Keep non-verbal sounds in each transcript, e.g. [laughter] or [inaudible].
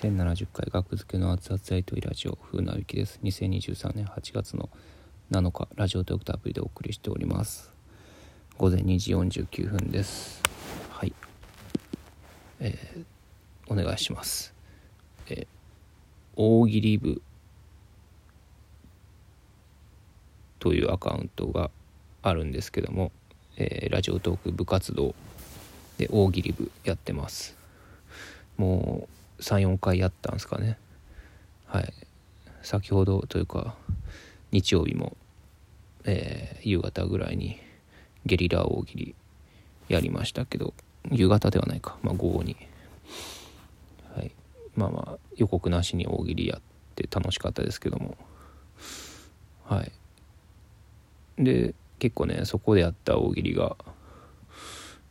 1070回学付けの熱々大といラジオ風なびきです。2023年8月の7日ラジオトークタアプリでお送りしております。午前2時49分です。はい。えー、お願いします。えー、大喜利部というアカウントがあるんですけども、えー、ラジオトーク部活動で大喜利部やってます。もう34回やったんですかね。はい。先ほどというか日曜日も、えー、夕方ぐらいにゲリラ大喜利やりましたけど夕方ではないか。まあ午後に。はい。まあまあ予告なしに大喜利やって楽しかったですけども。はい。で結構ねそこでやった大喜利が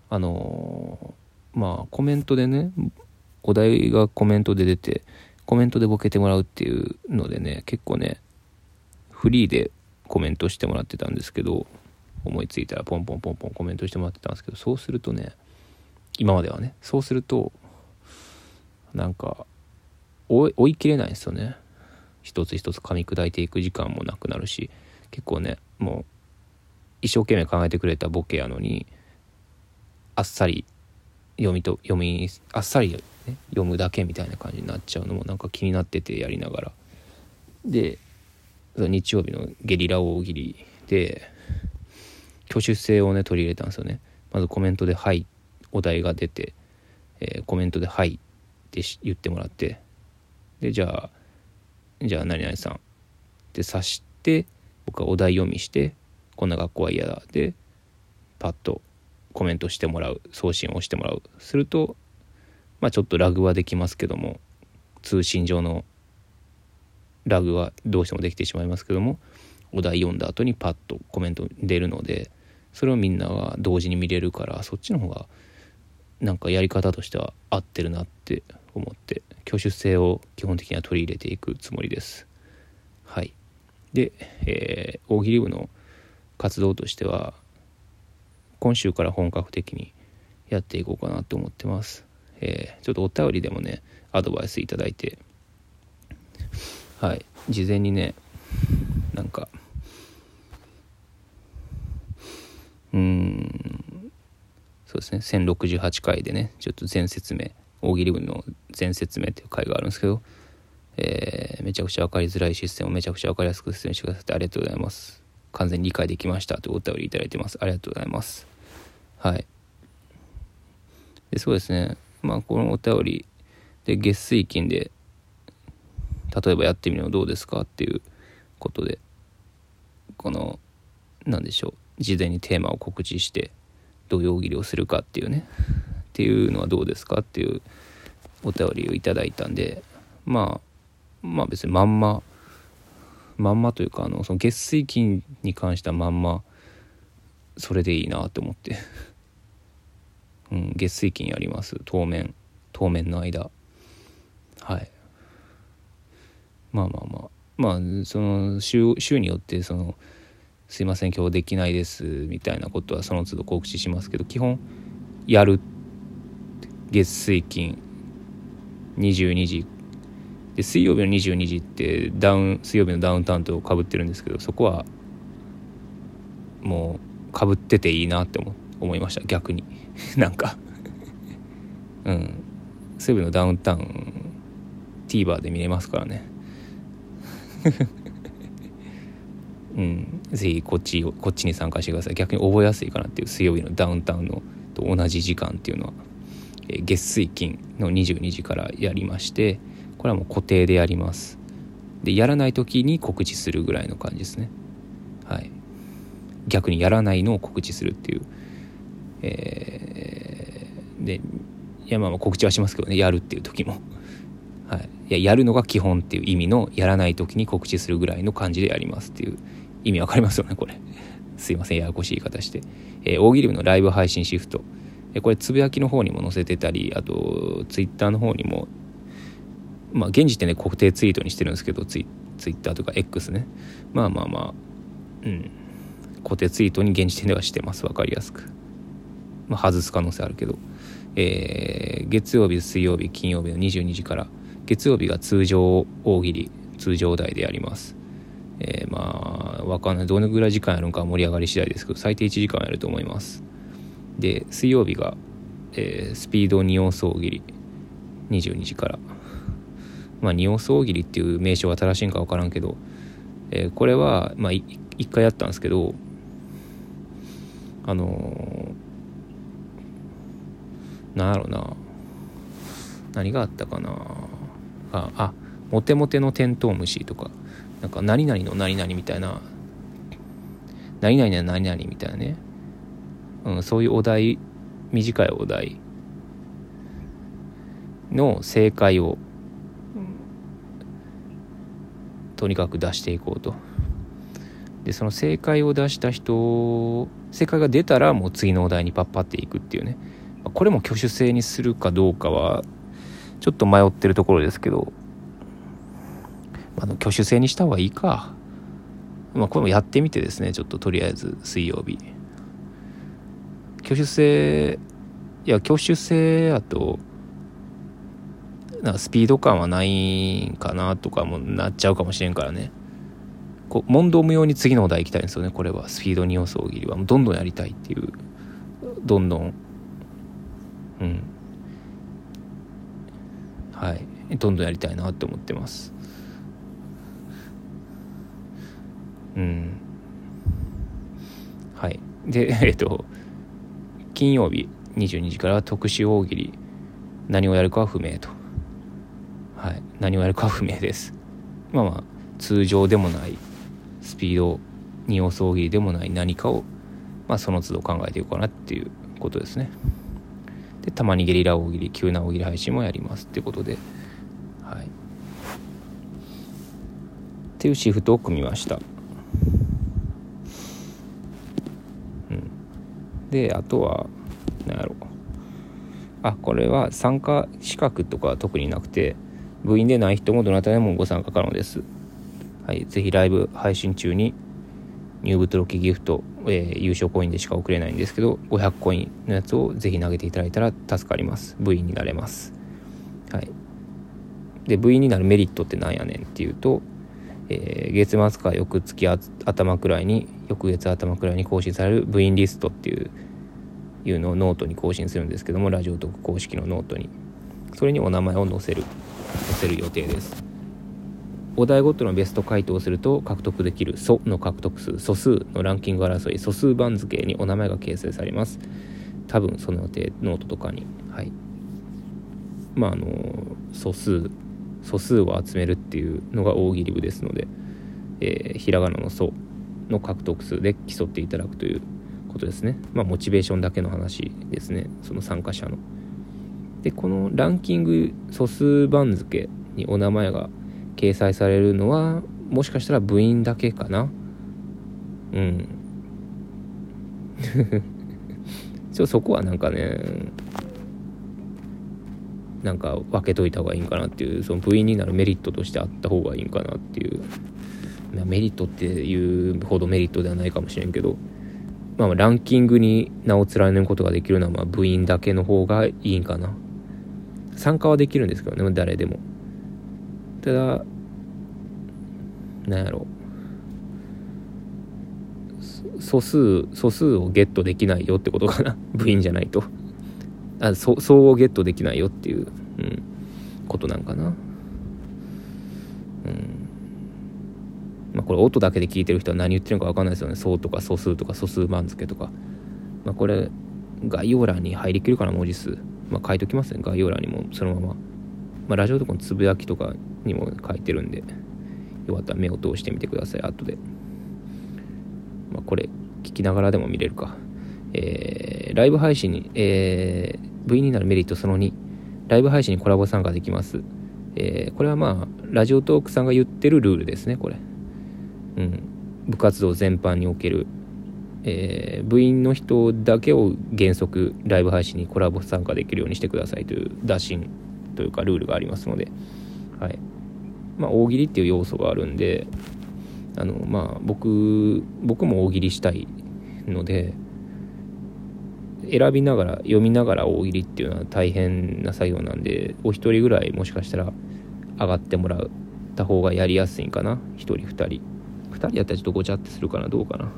あのー、まあコメントでねお題がコメントで出てコメントでボケてもらうっていうのでね結構ねフリーでコメントしてもらってたんですけど思いついたらポンポンポンポンコメントしてもらってたんですけどそうするとね今まではねそうするとなんか追い切れないんですよね一つ一つ噛み砕いていく時間もなくなるし結構ねもう一生懸命考えてくれたボケやのにあっさり読みと読みあっさり、ね、読むだけみたいな感じになっちゃうのもなんか気になっててやりながら。で日曜日のゲリラ大喜利で挙手制をね取り入れたんですよね。まずコメントで「はい」お題が出て、えー、コメントで「はい」って言ってもらって。でじゃあじゃあ何々さん。って指して僕はお題読みしてこんな学校は嫌だでパッとコメントしてもらう送信をしてもらう。するとまあちょっとラグはできますけども通信上のラグはどうしてもできてしまいますけどもお題読んだ後にパッとコメント出るのでそれをみんなが同時に見れるからそっちの方がなんかやり方としては合ってるなって思って挙手制を基本的には取り入れていくつもりです。はい、で、えー、大喜利部の活動としては今週から本格的にやっていこうかなと思ってます。えー、ちょっとお便りでもね、アドバイスいただいて、はい、事前にね、なんか、うん、そうですね、1068回でね、ちょっと全説明、大喜利文の全説明っていう回があるんですけど、えー、めちゃくちゃ分かりづらいシステムをめちゃくちゃ分かりやすく説明してくださってありがとうございます。完全に理解できましたというお便りいただいてます。ありがとうございます。はい。でそうですね。まあ、このお便りで月水金で、例えばやってみるのどうですかっていうことで、この、なんでしょう、事前にテーマを告知して、どういう大喜利をするかっていうね、っていうのはどうですかっていうお便りをいただいたんで、まあ、まあ別にまんままんまというかあのその月水金に関してはまんまそれでいいなと思って。うん、月水金やります。当面。当面の間。はい。まあまあまあ。まあその週週によってその「すいません今日できないです」みたいなことはその都度告知しますけど基本やる。月水金。22時。で水曜日の22時ってダウン水曜日のダウンタウンとかぶってるんですけどそこはもうかぶってていいなって思思いました。逆に。[laughs] なんか。うん。水曜日のダウンタウン TVer で見れますからね。[laughs] うん。ぜひこっちこっちに参加してください。逆に覚えやすいかなっていう水曜日のダウンタウンのと同じ時間っていうのは、え月水金の22時からやりましてこれはもう固定でやります。でやらない時に告知するぐらいの感じですね。はい。逆にやらないのを告知するっていうえー、でいやまあ告知はしますけどねやるっていう時も。はい、いややるのが基本っていう意味のやらない時に告知するぐらいの感じでやりますっていう意味わかりますよねこれ。すいませんややこしい言い方して、えー、大喜利部のライブ配信シフト。これつぶやきの方にも載せてたりあとツイッターの方にも。まあ現時点で固定ツイートにしてるんですけどツイツイッターとか X ね。まあまあまあうん。固定ツイートに現時点ではしてます。分かりやすく。まあ外す可能性あるけど。えー、月曜日水曜日金曜日の22時から月曜日が通常大喜利通常台でやります。えー、まあわかんない。どのぐらい時間やるのか盛り上がり次第ですけど最低1時間やると思います。で水曜日が、えー、スピード二音総切り22時から。まあ二音総切りっていう名称が正しいんか分からんけど、えー、これはまあ一回やったんですけどあのー、なんやろな。何があったかな。ああモテモテのテントウムシとか。なんか何々の何々みたいな。何々の何々みたいなね、うん、そういうお題短いお題。の正解をとにかく出していこうと。でその正解を出した人正解が出たらもう次のお題にパッパっていくっていうね。これも挙手制にするかどうかはちょっと迷ってるところですけどあの挙手制にした方がいいか。まあ、これもやってみてですね、ちょっととりあえず水曜日。挙手制、いや、挙手制やと、なんかスピード感はないんかなとかもなっちゃうかもしれんからね。こう問答無用に次のお題行きたいんですよね、これは。スピード二要素大喜利は。どんどんやりたいっていう。どんどん。うん。はい。どんどんやりたいなって思ってます。うんはいで [laughs] えっと金曜日22時から特殊大喜利何をやるかは不明とはい何をやるかは不明ですまあまあ通常でもないスピード二要素大喜利でもない何かをまあその都度考えていこうかなっていうことですねでたまにゲリラ大喜利急な大喜利配信もやりますってことで。はい。っていうシフトを組みました。うん。であとは何やろ。うあこれは参加資格とか特になくて部員でない人もどなたでもご参加可能です。はい。ぜひライブ配信中に入部届ギフト、えー、優勝コインでしか送れないんですけど500コインのやつをぜひ投げていただいたら助かります。部員になれます。はい。で部員になるメリットってなんやねんっていうと、えー、月末か翌月頭くらいに翌月頭くらいに更新される部員リストっていういうのをノートに更新するんですけども Radiotalk 公式のノートに。それにお名前を載せる載せる予定です。お題ごとのベスト回答をすると獲得できる素の獲得数素数のランキング争い素数番付にお名前が掲載されます多分その予定ノートとかにはいまああの素数素数を集めるっていうのが大喜利部ですので、えー、ひらがなの素の獲得数で競っていただくということですね。まあ、モチベーションだけの話ですね。その参加者の。で、このランキング素数番付にお名前が掲載されるのは、もしかしたら部員だけかな。うん。[laughs] ちょそこはなんかね、なんか分けといた方がいいんかなっていう、その部員になるメリットとしてあった方がいいんかなっていう。メリットっていうほどメリットではないかもしれんけど、まあ、ランキングに名を連ねることができるのはまあ部員だけの方がいいんかな参加はできるんですけどね誰でもただなんやろ。素数素数をゲットできないよってことかな。[laughs] 部員じゃないと。あ総をゲットできないよっていう、うん、ことなんかな。うん。まあ、これ音だけで聞いてる人は何言ってるのか分かんないですよね。層とか素数とか素数番付とか、まあ、これ概要欄に入りきるかな文字数、まあ、書いときますね。概要欄にもそのまま、まあ、ラジオとかのつぶやきとかにも書いてるんでよかったら目を通してみてください。後で、まあ、これ聞きながらでも見れるか。えー、ライブ配信に、えー、V になるメリットその2ライブ配信にコラボ参加できます、えー、これはまあラジオトークさんが言ってるルールですねこれ。うん、部活動全般における、えー、部員の人だけを原則ライブ配信にコラボ参加できるようにしてくださいという打診。というかルールがありますので、はい。まあ、大喜利っていう要素があるんであの、まあ、僕僕も大喜利したいので選びながら読みながら大喜利っていうのは大変な作業なんでお一人ぐらいもしかしたら上がってもらった方がやりやすいんかな。1人2人。2人やったらちょっとごちゃってするかなどうかな。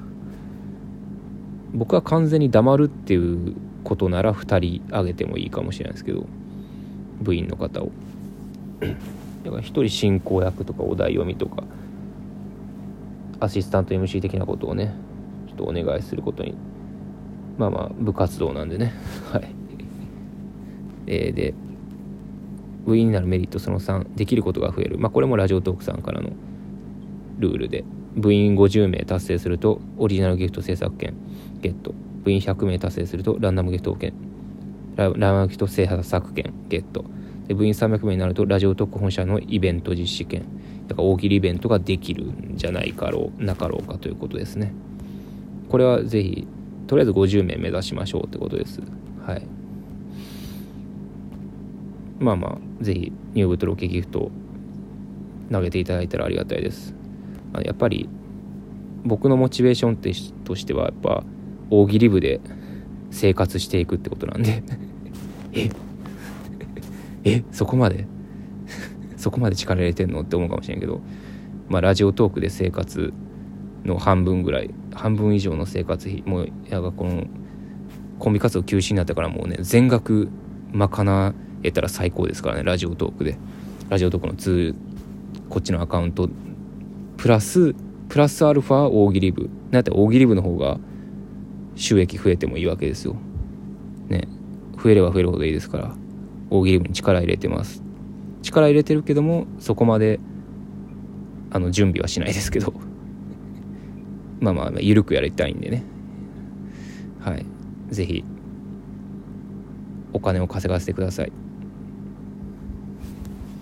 僕は完全に黙るっていうことなら2人上げてもいいかもしれないですけど。部員の方を。だから1人進行役とかお題読みとかアシスタント MC 的なことをねちょっとお願いすることにまあまあ部活動なんでね。[laughs] はい。え、で部員になるメリットその3できることが増える。まあこれもラジオトークさんからのルールで部員50名達成するとオリジナルギフト制作権ゲット。部員100名達成するとランダムギフト権ランダムギフト制作権ゲット。で部員300名になるとラジオ特本社のイベント実施権。だから大喜利イベントができるんじゃないかろうなかろうかということですね。これはぜひとりあえず50名目指しましょうってことです。はい。まあまあぜひ入部とロケギフト投げていただいたらありがたいです。やっぱり僕のモチベーションとしてはやっぱ大喜利部で生活していくってことなんで。え？え？そこまで？そこまで力入れてんのって思うかもしれんけど。まあラジオトークで生活の半分ぐらい。半分以上の生活費。もうやがこのコンビ活動休止になったからもうね全額賄えたら最高ですからね。ラジオトークで。ラジオトークの2こっちのアカウント。プラスプラスアルファ大喜利部。なんやったら大喜利部の方が収益増えてもいいわけですよ。ね。増えれば増えるほどいいですから大喜利部に力入れてます。力入れてるけどもそこまであの準備はしないですけど。[laughs] まあまあ緩くやりたいんでね。はい。是非お金を稼がせてください。